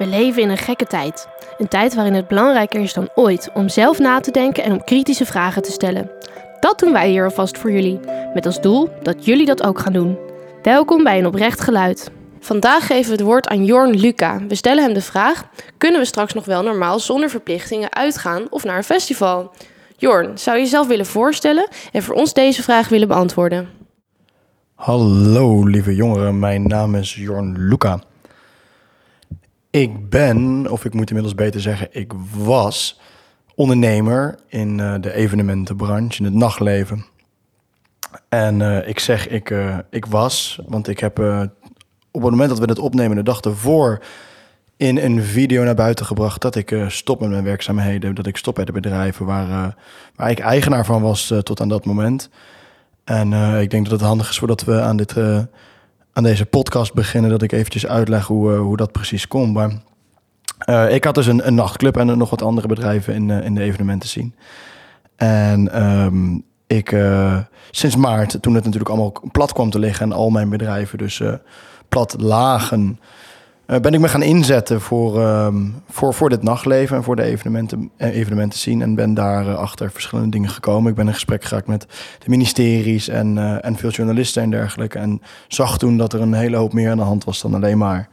We leven in een gekke tijd. Een tijd waarin het belangrijker is dan ooit om zelf na te denken en om kritische vragen te stellen. Dat doen wij hier alvast voor jullie, met als doel dat jullie dat ook gaan doen. Welkom bij een oprecht geluid. Vandaag geven we het woord aan Jorn Luca. We stellen hem de vraag: kunnen we straks nog wel normaal zonder verplichtingen uitgaan of naar een festival? Jorn, zou je jezelf willen voorstellen en voor ons deze vraag willen beantwoorden? Hallo lieve jongeren, mijn naam is Jorn Luca. Ik ben, of ik moet inmiddels beter zeggen, ik was ondernemer in uh, de evenementenbranche, in het nachtleven. En uh, ik zeg ik, uh, ik was, want ik heb op het moment dat we het opnemen, de dag ervoor, in een video naar buiten gebracht dat ik stop met mijn werkzaamheden, dat ik stop bij de bedrijven waar, waar ik eigenaar van was tot aan dat moment. En ik denk dat het handig is voordat we aan dit aan deze podcast beginnen, dat ik eventjes uitleg hoe, uh, hoe dat precies komt. Maar uh, ik had dus een, nachtclub en nog wat andere bedrijven in, uh, in de evenementen zien. En um, ik, sinds maart, toen het natuurlijk allemaal plat kwam te liggen en al mijn bedrijven dus plat lagen, ben ik me gaan inzetten voor, um, voor, voor dit nachtleven en voor de evenementen, uh, evenementen zien. En ben daar uh, achter verschillende dingen gekomen. Ik ben in gesprek geraakt met de ministeries en, en veel journalisten en dergelijke. En zag toen dat er een hele hoop meer aan de hand was dan alleen maar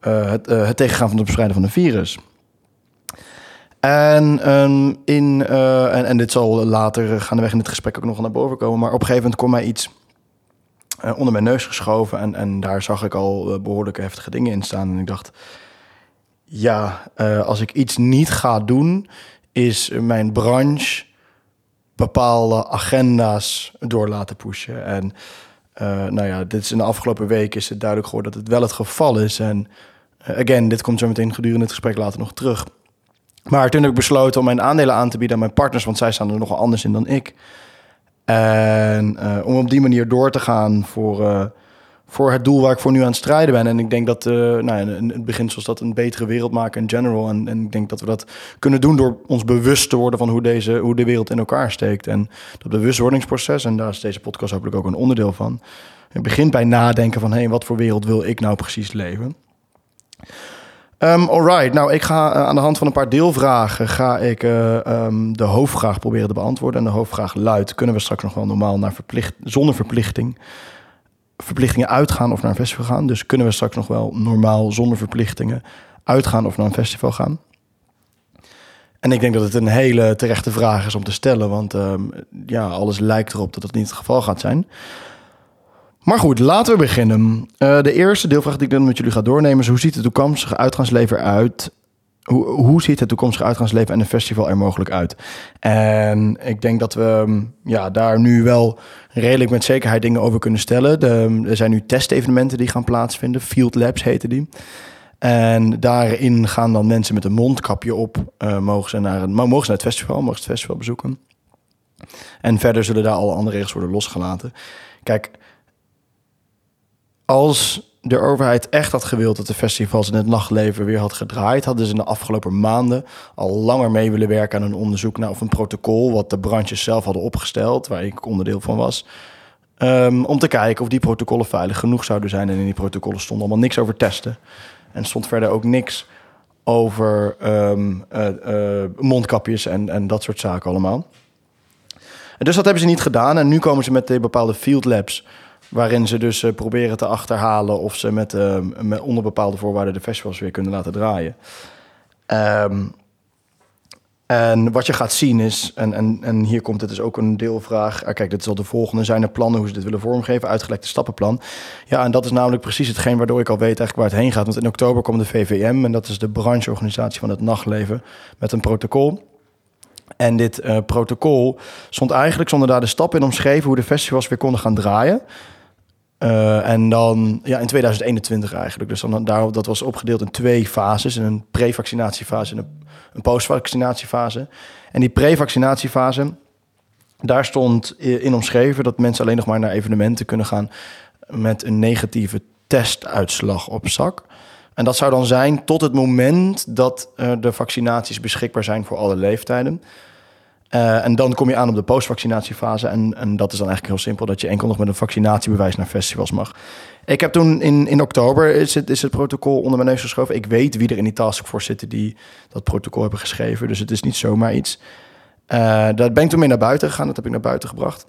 het, het tegengaan van het verspreiden van het virus. En, um, in, en, en dit zal later gaandeweg in het gesprek ook nog naar boven komen. Maar op een gegeven moment kon mij iets uh, onder mijn neus geschoven. En, en daar zag ik al uh, behoorlijke heftige dingen in staan. En ik dacht, ja, uh, als ik iets niet ga doen, is mijn branche bepaalde agenda's door laten pushen. En nou ja, dit is in de afgelopen week is het duidelijk geworden dat het wel het geval is. En again, dit komt zo meteen gedurende het gesprek later nog terug. Maar toen heb ik besloten om mijn aandelen aan te bieden aan mijn partners, want zij staan er nogal anders in dan ik. En uh, om op die manier door te gaan voor, uh, voor het doel waar ik voor nu aan het strijden ben. En ik denk dat uh, nou, in het begin zoals dat een betere wereld maken in general. En, en ik denk dat we dat kunnen doen door ons bewust te worden van hoe, deze, hoe de wereld in elkaar steekt. En dat bewustwordingsproces, en daar is deze podcast hopelijk ook een onderdeel van. Het begint bij nadenken van hé, hey, wat voor wereld wil ik nou precies leven? Um, alright, nou ik ga uh, aan de hand van een paar deelvragen ga ik uh, um, de hoofdvraag proberen te beantwoorden. En de hoofdvraag luidt, kunnen we straks nog wel normaal naar verplicht, zonder verplichting, verplichtingen uitgaan of naar een festival gaan? Dus kunnen we straks nog wel normaal zonder verplichtingen uitgaan of naar een festival gaan? En ik denk dat het een hele terechte vraag is om te stellen, want um, ja, alles lijkt erop dat dat niet het geval gaat zijn. Maar goed, laten we beginnen. Uh, de eerste deelvraag die ik dan met jullie ga doornemen is... hoe ziet het toekomstige uitgaansleven uit... Hoe, hoe ziet het toekomstige uitgaansleven en een festival er mogelijk uit? En ik denk dat we mm, ja, daar nu wel redelijk met zekerheid dingen over kunnen stellen. Er zijn nu testevenementen die gaan plaatsvinden. Field Labs heten die. En daarin gaan dan mensen met een mondkapje op... Uh, mogen, ze naar een, mogen ze naar het festival, mogen ze het festival bezoeken. En verder zullen daar alle andere regels worden losgelaten. Kijk als de overheid echt had gewild dat de festivals in het nachtleven weer had gedraaid, hadden ze in de afgelopen maanden al langer mee willen werken aan een onderzoek naar of een protocol wat de branches zelf hadden opgesteld, waar ik onderdeel van was. Um, om te kijken of die protocollen veilig genoeg zouden zijn. En in die protocollen stond allemaal niks over testen. En stond verder ook niks over um, uh, uh, mondkapjes en, en dat soort zaken allemaal. Dus dat hebben ze niet gedaan. En nu komen ze met de bepaalde field labs Waarin ze dus uh, proberen te achterhalen of ze met, uh, met onder bepaalde voorwaarden de festivals weer kunnen laten draaien. Um, en wat je gaat zien is, en, hier komt het dus ook een deelvraag. Ah, kijk, dit is al de volgende. Zijn er plannen hoe ze dit willen vormgeven? Uitgelekte stappenplan. Ja, en dat is namelijk precies hetgeen waardoor ik al weet eigenlijk waar het heen gaat. Want in oktober komt de VVM, en dat is de brancheorganisatie van het nachtleven, met een protocol. En dit uh, protocol stond eigenlijk zonder daar de stappen in omschreven hoe de festivals weer konden gaan draaien. Uh, en dan ja, in 2021 eigenlijk. Dus dan, daar, dat was opgedeeld in twee fases: een pre-vaccinatiefase en een, een post-vaccinatiefase. En die pre-vaccinatiefase, daar stond in omschreven dat mensen alleen nog maar naar evenementen kunnen gaan met een negatieve testuitslag op zak. En dat zou dan zijn tot het moment dat uh, de vaccinaties beschikbaar zijn voor alle leeftijden. Uh, en dan kom je aan op de postvaccinatiefase. En, en dat is dan eigenlijk heel simpel, dat je enkel nog met een vaccinatiebewijs naar festivals mag. Ik heb toen in, in oktober is het, is het protocol onder mijn neus geschoven. Ik weet wie er in die taskforce zitten die dat protocol hebben geschreven. Dus het is niet zomaar iets. Uh, dat ben ik toen mee naar buiten gegaan. Dat heb ik naar buiten gebracht.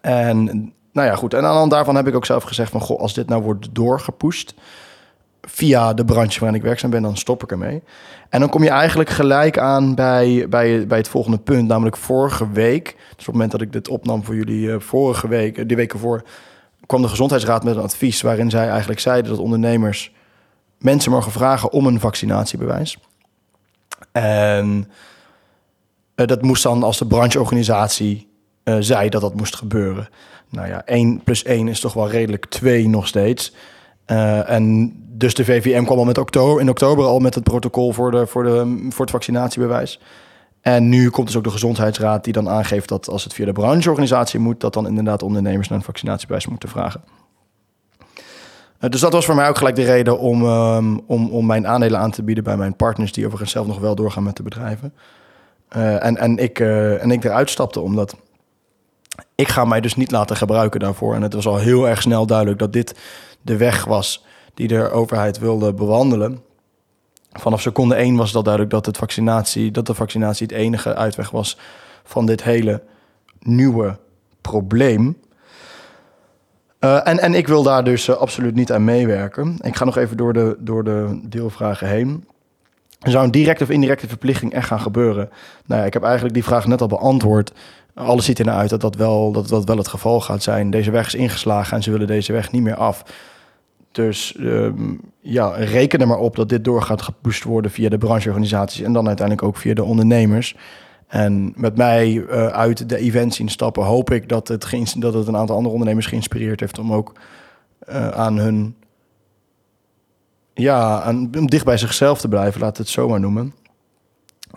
En nou ja, goed. En aan de hand daarvan heb ik ook zelf gezegd van... Goh, als dit nou wordt doorgepusht via de branche waarin ik werkzaam ben, dan stop ik ermee. En dan kom je eigenlijk gelijk aan bij, bij, bij het volgende punt, namelijk vorige week. Dus op het moment dat ik dit opnam voor jullie, uh, vorige week, uh, die weken voor, kwam de Gezondheidsraad met een advies waarin zij eigenlijk zeiden dat ondernemers mensen mogen vragen om een vaccinatiebewijs. En uh, dat moest dan als de brancheorganisatie zei dat dat moest gebeuren. Nou ja, 1 plus 1 is toch wel redelijk 2 nog steeds. En dus de VVM kwam al met oktober, in oktober al met het protocol voor, de, voor, de, voor het vaccinatiebewijs. En nu komt dus ook de Gezondheidsraad die dan aangeeft dat als het via de brancheorganisatie moet, dat dan inderdaad ondernemers naar een vaccinatiebewijs moeten vragen. Uh, dus dat was voor mij ook gelijk de reden om, um, om, om mijn aandelen aan te bieden bij mijn partners, die overigens zelf nog wel doorgaan met de bedrijven. Uh, en, en, ik, en ik eruit stapte omdat ik ga mij dus niet laten gebruiken daarvoor. En het was al heel erg snel duidelijk dat dit de weg was die de overheid wilde bewandelen. Vanaf seconde één was dat duidelijk dat, het vaccinatie, dat de vaccinatie het enige uitweg was van dit hele nieuwe probleem. Uh, en, en ik wil daar dus uh, absoluut niet aan meewerken. Ik ga nog even door de, door de deelvragen heen. Zou een directe of indirecte verplichting echt gaan gebeuren? Nou ja, ik heb eigenlijk die vraag net al beantwoord. Alles ziet ernaar uit dat dat, wel, dat dat wel het geval gaat zijn. Deze weg is ingeslagen en ze willen deze weg niet meer af. Dus um, ja, reken er maar op dat dit door gaat gepusht worden via de brancheorganisaties en dan uiteindelijk ook via de ondernemers. En met mij uh, uit de events zien stappen, hoop ik dat het, dat het een aantal andere ondernemers geïnspireerd heeft om ook uh, aan hun. Ja, aan, om dicht bij zichzelf te blijven, laat het zo maar noemen.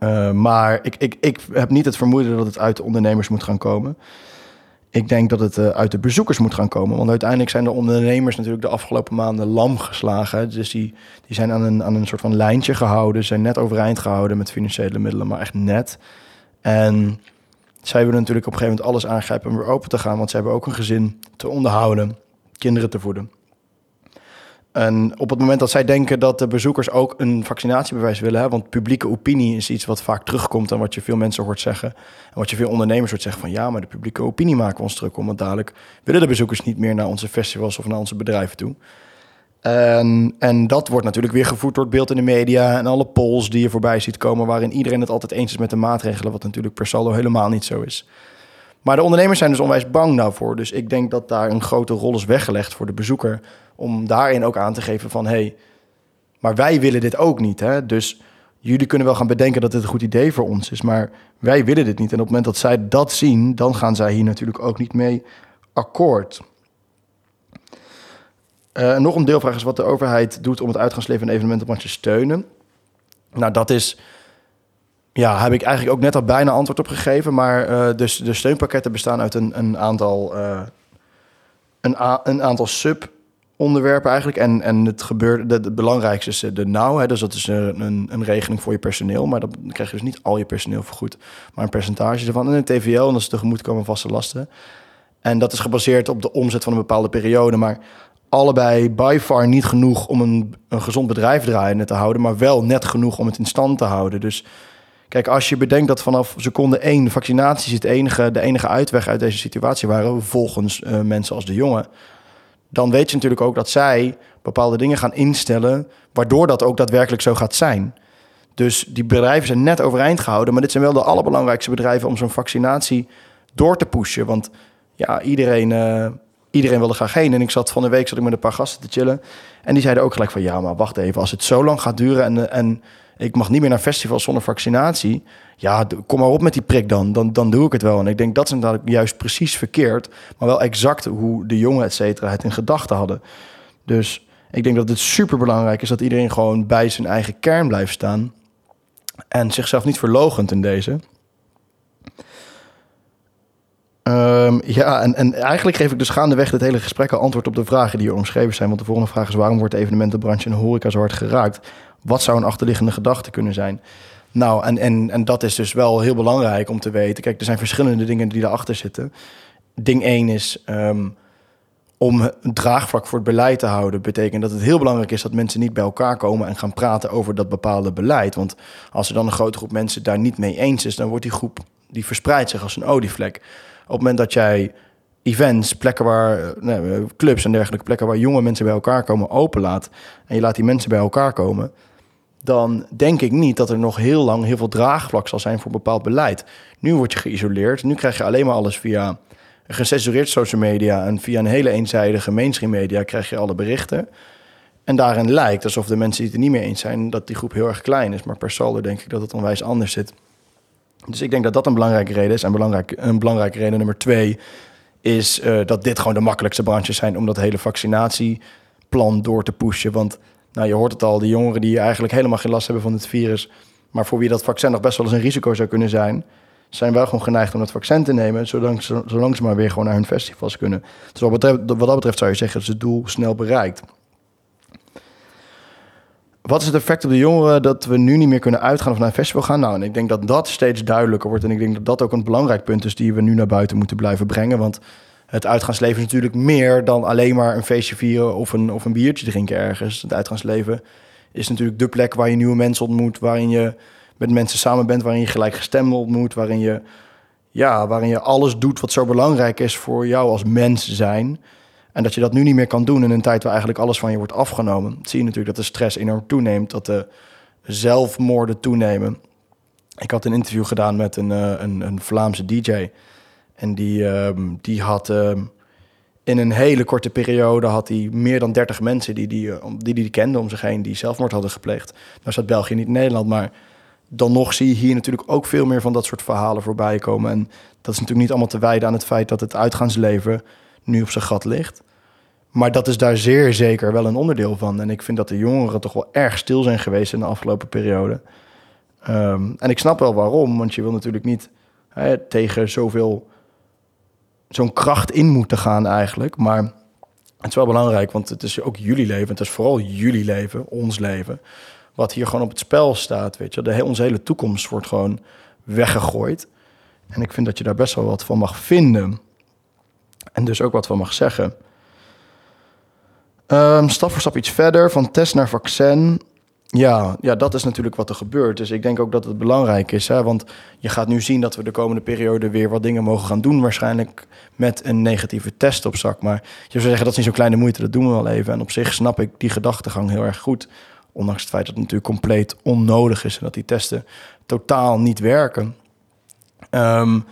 Uh, maar ik, ik, ik heb niet het vermoeden dat het uit de ondernemers moet gaan komen. Ik denk dat het uh, uit de bezoekers moet gaan komen. Want uiteindelijk zijn de ondernemers natuurlijk de afgelopen maanden lam geslagen. Dus die, die zijn aan een, aan een soort van lijntje gehouden. Zijn net overeind gehouden met financiële middelen, maar echt net. En zij willen natuurlijk op een gegeven moment alles aangrijpen om weer open te gaan. Want ze hebben ook een gezin te onderhouden, kinderen te voeden. En op het moment dat zij denken dat de bezoekers ook een vaccinatiebewijs willen, hè, want publieke opinie is iets wat vaak terugkomt en wat je veel mensen hoort zeggen. En wat je veel ondernemers hoort zeggen van ja, maar de publieke opinie maken we ons druk om. Want dadelijk willen de bezoekers niet meer naar onze festivals of naar onze bedrijven toe. En, en dat wordt natuurlijk weer gevoerd door het beeld in de media en alle polls die je voorbij ziet komen, waarin iedereen het altijd eens is met de maatregelen, wat natuurlijk per saldo helemaal niet zo is. Maar de ondernemers zijn dus onwijs bang daarvoor. Dus ik denk dat daar een grote rol is weggelegd voor de bezoeker. Om daarin ook aan te geven van... hé, hey, maar wij willen dit ook niet. Hè? Dus jullie kunnen wel gaan bedenken dat dit een goed idee voor ons is. Maar wij willen dit niet. En op het moment dat zij dat zien... dan gaan zij hier natuurlijk ook niet mee akkoord. Uh, nog een deelvraag is wat de overheid doet... om het uitgaansleven en evenementenbranche te steunen. Nou, dat is ja, heb ik eigenlijk ook net al bijna antwoord op gegeven. Maar uh, dus de steunpakketten bestaan uit een, een aantal, uh, een, een aantal sub-onderwerpen eigenlijk. En, en het gebeurt, het belangrijkste is de nauw. Hè, dus dat is een, een, een, regeling voor je personeel. Maar dan krijg je dus niet al je personeel vergoed, maar een percentage ervan. En een TVL, en dat is tegemoetkomen vaste lasten. En dat is gebaseerd op de omzet van een bepaalde periode. Maar allebei by far niet genoeg om een, een gezond bedrijf draaiende te houden. Maar wel net genoeg om het in stand te houden. Dus Kijk, als je bedenkt dat vanaf seconde één vaccinaties het enige, de enige uitweg uit deze situatie waren, volgens uh, mensen als de jongen, dan weet je natuurlijk ook dat zij bepaalde dingen gaan instellen, waardoor dat ook daadwerkelijk zo gaat zijn. Dus die bedrijven zijn net overeind gehouden, maar dit zijn wel de allerbelangrijkste bedrijven om zo'n vaccinatie door te pushen. Want ja, iedereen, uh, iedereen wilde graag heen. En ik zat van de week zat ik met een paar gasten te chillen. En die zeiden ook gelijk van ja, maar wacht even, als het zo lang gaat duren en, en ik mag niet meer naar festivals zonder vaccinatie. Ja, kom maar op met die prik dan. Dan, dan doe ik het wel. En ik denk dat ze dat juist precies verkeerd, maar wel exact hoe de jongen, et het in gedachten hadden. Dus ik denk dat het super belangrijk is dat iedereen gewoon bij zijn eigen kern blijft staan. En zichzelf niet verlogent in deze. Um, ja, en, en eigenlijk geef ik dus gaandeweg dit hele gesprek al antwoord op de vragen die hier omschreven zijn. Want de volgende vraag is: waarom wordt de evenementenbranche en horeca zo hard geraakt? Wat zou een achterliggende gedachte kunnen zijn? Nou, en, en, en dat is dus wel heel belangrijk om te weten. Kijk, er zijn verschillende dingen die erachter zitten. Ding 1 is ehm, om een draagvlak voor het beleid te houden. Betekent dat het heel belangrijk is dat mensen niet bij elkaar komen en gaan praten over dat bepaalde beleid. Want als er dan een grote groep mensen daar niet mee eens is, dan wordt die groep die verspreidt zich als een olievlek. Op het moment dat jij events, plekken waar, nee, clubs en dergelijke plekken waar jonge mensen bij elkaar komen openlaat en je laat die mensen bij elkaar komen, dan denk ik niet dat er nog heel lang heel veel draagvlak zal zijn voor bepaald beleid. Nu word je geïsoleerd, nu krijg je alleen maar alles via gecensureerd social media en via een hele eenzijdige mainstream media krijg je alle berichten. En daarin lijkt alsof de mensen die het er niet mee eens zijn, dat die groep heel erg klein is. Maar per saldo denk ik dat het onwijs anders zit. Dus ik denk dat dat een belangrijke reden is. En belangrijk, een belangrijke reden nummer twee is uh, dat dit gewoon de makkelijkste branches zijn om dat hele vaccinatieplan door te pushen. Want nou, je hoort het al, die jongeren die eigenlijk helemaal geen last hebben van het virus, maar voor wie dat vaccin nog best wel eens een risico zou kunnen zijn, zijn wel gewoon geneigd om het vaccin te nemen, zolang ze, zolang ze maar weer gewoon naar hun festivals kunnen. Dus wat, betreft, wat dat betreft zou je zeggen, dat ze het doel snel bereikt. Wat is het effect op de jongeren dat we nu niet meer kunnen uitgaan of naar een festival gaan? Nou, en ik denk dat dat steeds duidelijker wordt. En ik denk dat dat ook een belangrijk punt is die we nu naar buiten moeten blijven brengen. Want het uitgaansleven is natuurlijk meer dan alleen maar een feestje vieren of een, of een biertje drinken ergens. Het uitgaansleven is natuurlijk de plek waar je nieuwe mensen ontmoet, waarin je met mensen samen bent, waarin je gelijkgestemden ontmoet, waarin je, ja, waarin je alles doet wat zo belangrijk is voor jou als mens zijn. En dat je dat nu niet meer kan doen in een tijd waar eigenlijk alles van je wordt afgenomen. Zie je natuurlijk dat de stress enorm toeneemt, dat de zelfmoorden toenemen. Ik had een interview gedaan met een, uh, een, een, Vlaamse DJ. En die, uh, die had uh, in een hele korte periode had hij meer dan 30 mensen die die, eh, die, die, kende om zich heen, die zelfmoord hadden gepleegd. Nou staat België niet in Nederland, maar dan nog zie je hier natuurlijk ook veel meer van dat soort verhalen voorbij komen. En dat is natuurlijk niet allemaal te wijden aan het feit dat het uitgaansleven nu op zijn gat ligt. Maar dat is daar zeer zeker wel een onderdeel van. En ik vind dat de jongeren toch wel erg stil zijn geweest in de afgelopen periode. Um, en ik snap wel waarom, want je wil natuurlijk niet tegen zoveel, zo'n kracht in moeten gaan eigenlijk. Maar het is wel belangrijk, want het is ook jullie leven. Het is vooral jullie leven, ons leven, wat hier gewoon op het spel staat. Weet je, onze hele toekomst wordt gewoon weggegooid. En ik vind dat je daar best wel wat van mag vinden. En dus ook wat van mag zeggen. Um, stap voor stap iets verder, van test naar vaccin. Ja, ja, dat is natuurlijk wat er gebeurt. Dus ik denk ook dat het belangrijk is. Hè? Want je gaat nu zien dat we de komende periode weer wat dingen mogen gaan doen. Waarschijnlijk met een negatieve test op zak. Maar je zou zeggen, dat is niet zo'n kleine moeite, dat doen we wel even. En op zich snap ik die gedachtegang heel erg goed. Ondanks het feit dat het natuurlijk compleet onnodig is en dat die testen totaal niet werken. Um,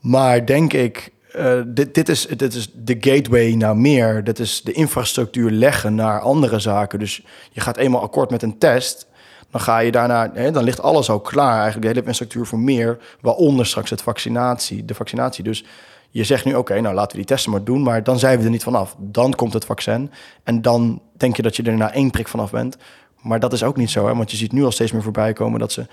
maar denk ik uh, dit, dit, is, dit is de gateway naar meer. Dit is de infrastructuur leggen naar andere zaken. Dus je gaat eenmaal akkoord met een test. Dan ga je daarna, hè, dan ligt alles al klaar. Eigenlijk de hele infrastructuur voor meer. Waaronder straks het vaccinatie, de vaccinatie. Dus je zegt nu, oké, nou laten we die testen maar doen. Maar dan zijn we er niet vanaf. Dan komt het vaccin. En dan denk je dat je er na één prik vanaf bent. Maar dat is ook niet zo, hè? want je ziet nu al steeds meer voorbij komen dat ze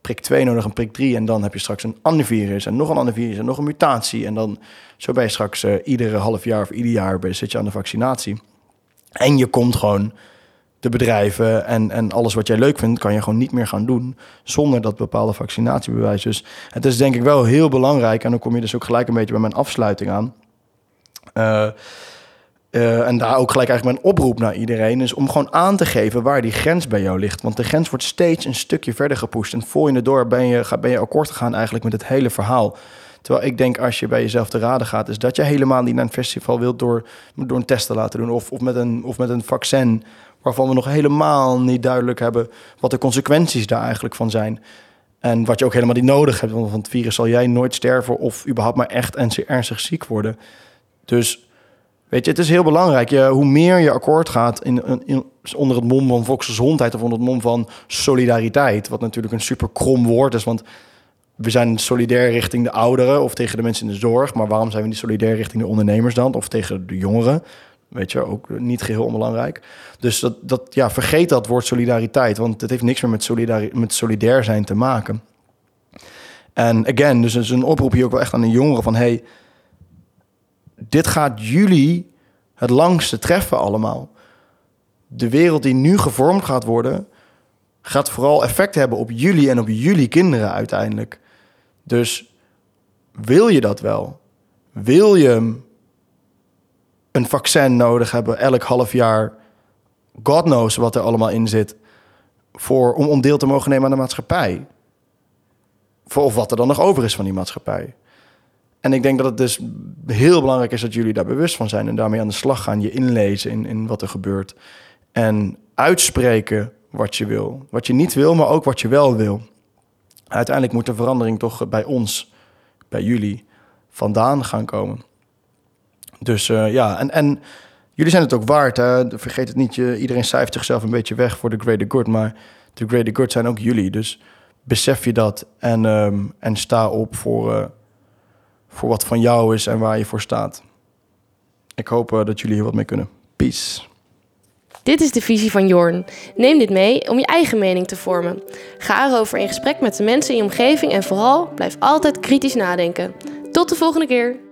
prik 2 nodig, een prik 3. En dan heb je straks een ander virus en nog een ander virus en nog een mutatie. En dan zo ben je straks uh, iedere half jaar of ieder jaar bij, zit je aan de vaccinatie. En je komt gewoon de bedrijven en, en alles wat jij leuk vindt, kan je gewoon niet meer gaan doen zonder dat bepaalde vaccinatiebewijs. Dus het is denk ik wel heel belangrijk. En dan kom je dus ook gelijk een beetje bij mijn afsluiting aan. Uh, uh, en daar ook gelijk eigenlijk mijn oproep naar iedereen is om gewoon aan te geven waar die grens bij jou ligt. Want de grens wordt steeds een stukje verder gepusht. En voor je het door ben je, ben je akkoord gegaan eigenlijk met het hele verhaal. Terwijl ik denk, als je bij jezelf te raden gaat, is dat je helemaal niet naar een festival wilt door, door een test te laten doen. Of, of, met een, of met een vaccin waarvan we nog helemaal niet duidelijk hebben wat de consequenties daar eigenlijk van zijn. En wat je ook helemaal niet nodig hebt, want van het virus zal jij nooit sterven of überhaupt maar echt ernstig ziek worden. Dus Weet je, het is heel belangrijk. Je, hoe meer je akkoord gaat in, in, onder het mom van volksgezondheid of onder het mom van solidariteit, wat natuurlijk een super krom woord is, want we zijn solidair richting de ouderen of tegen de mensen in de zorg, maar waarom zijn we niet solidair richting de ondernemers dan of tegen de jongeren? Weet je, ook niet geheel onbelangrijk. Dus dat, dat, ja, vergeet dat woord solidariteit, want het heeft niks meer met, solidari met solidair zijn te maken. En again, dus is een oproep hier ook wel echt aan de jongeren van hey, dit gaat jullie het langste treffen allemaal. De wereld die nu gevormd gaat worden, gaat vooral effect hebben op jullie en op jullie kinderen uiteindelijk. Dus wil je dat wel? Wil je een vaccin nodig hebben elk half jaar? God knows wat er allemaal in zit. Voor, om, om deel te mogen nemen aan de maatschappij. Voor, of wat er dan nog over is van die maatschappij. En ik denk dat het dus heel belangrijk is dat jullie daar bewust van zijn en daarmee aan de slag gaan. Je inlezen in, in wat er gebeurt. En uitspreken wat je wil. Wat je niet wil, maar ook wat je wel wil. Uiteindelijk moet de verandering toch bij ons, bij jullie, vandaan gaan komen. Dus uh, ja, en, en jullie zijn het ook waard. Hè? Vergeet het niet, je, iedereen cijft zichzelf een beetje weg voor de greater good. Maar de greater good zijn ook jullie. Dus besef je dat en, um, en sta op voor, uh, voor wat van jou is en waar je voor staat. Ik hoop uh, dat jullie hier wat mee kunnen. Peace. Dit is de visie van Jorn. Neem dit mee om je eigen mening te vormen. Ga erover in gesprek met de mensen in je omgeving en vooral blijf altijd kritisch nadenken. Tot de volgende keer.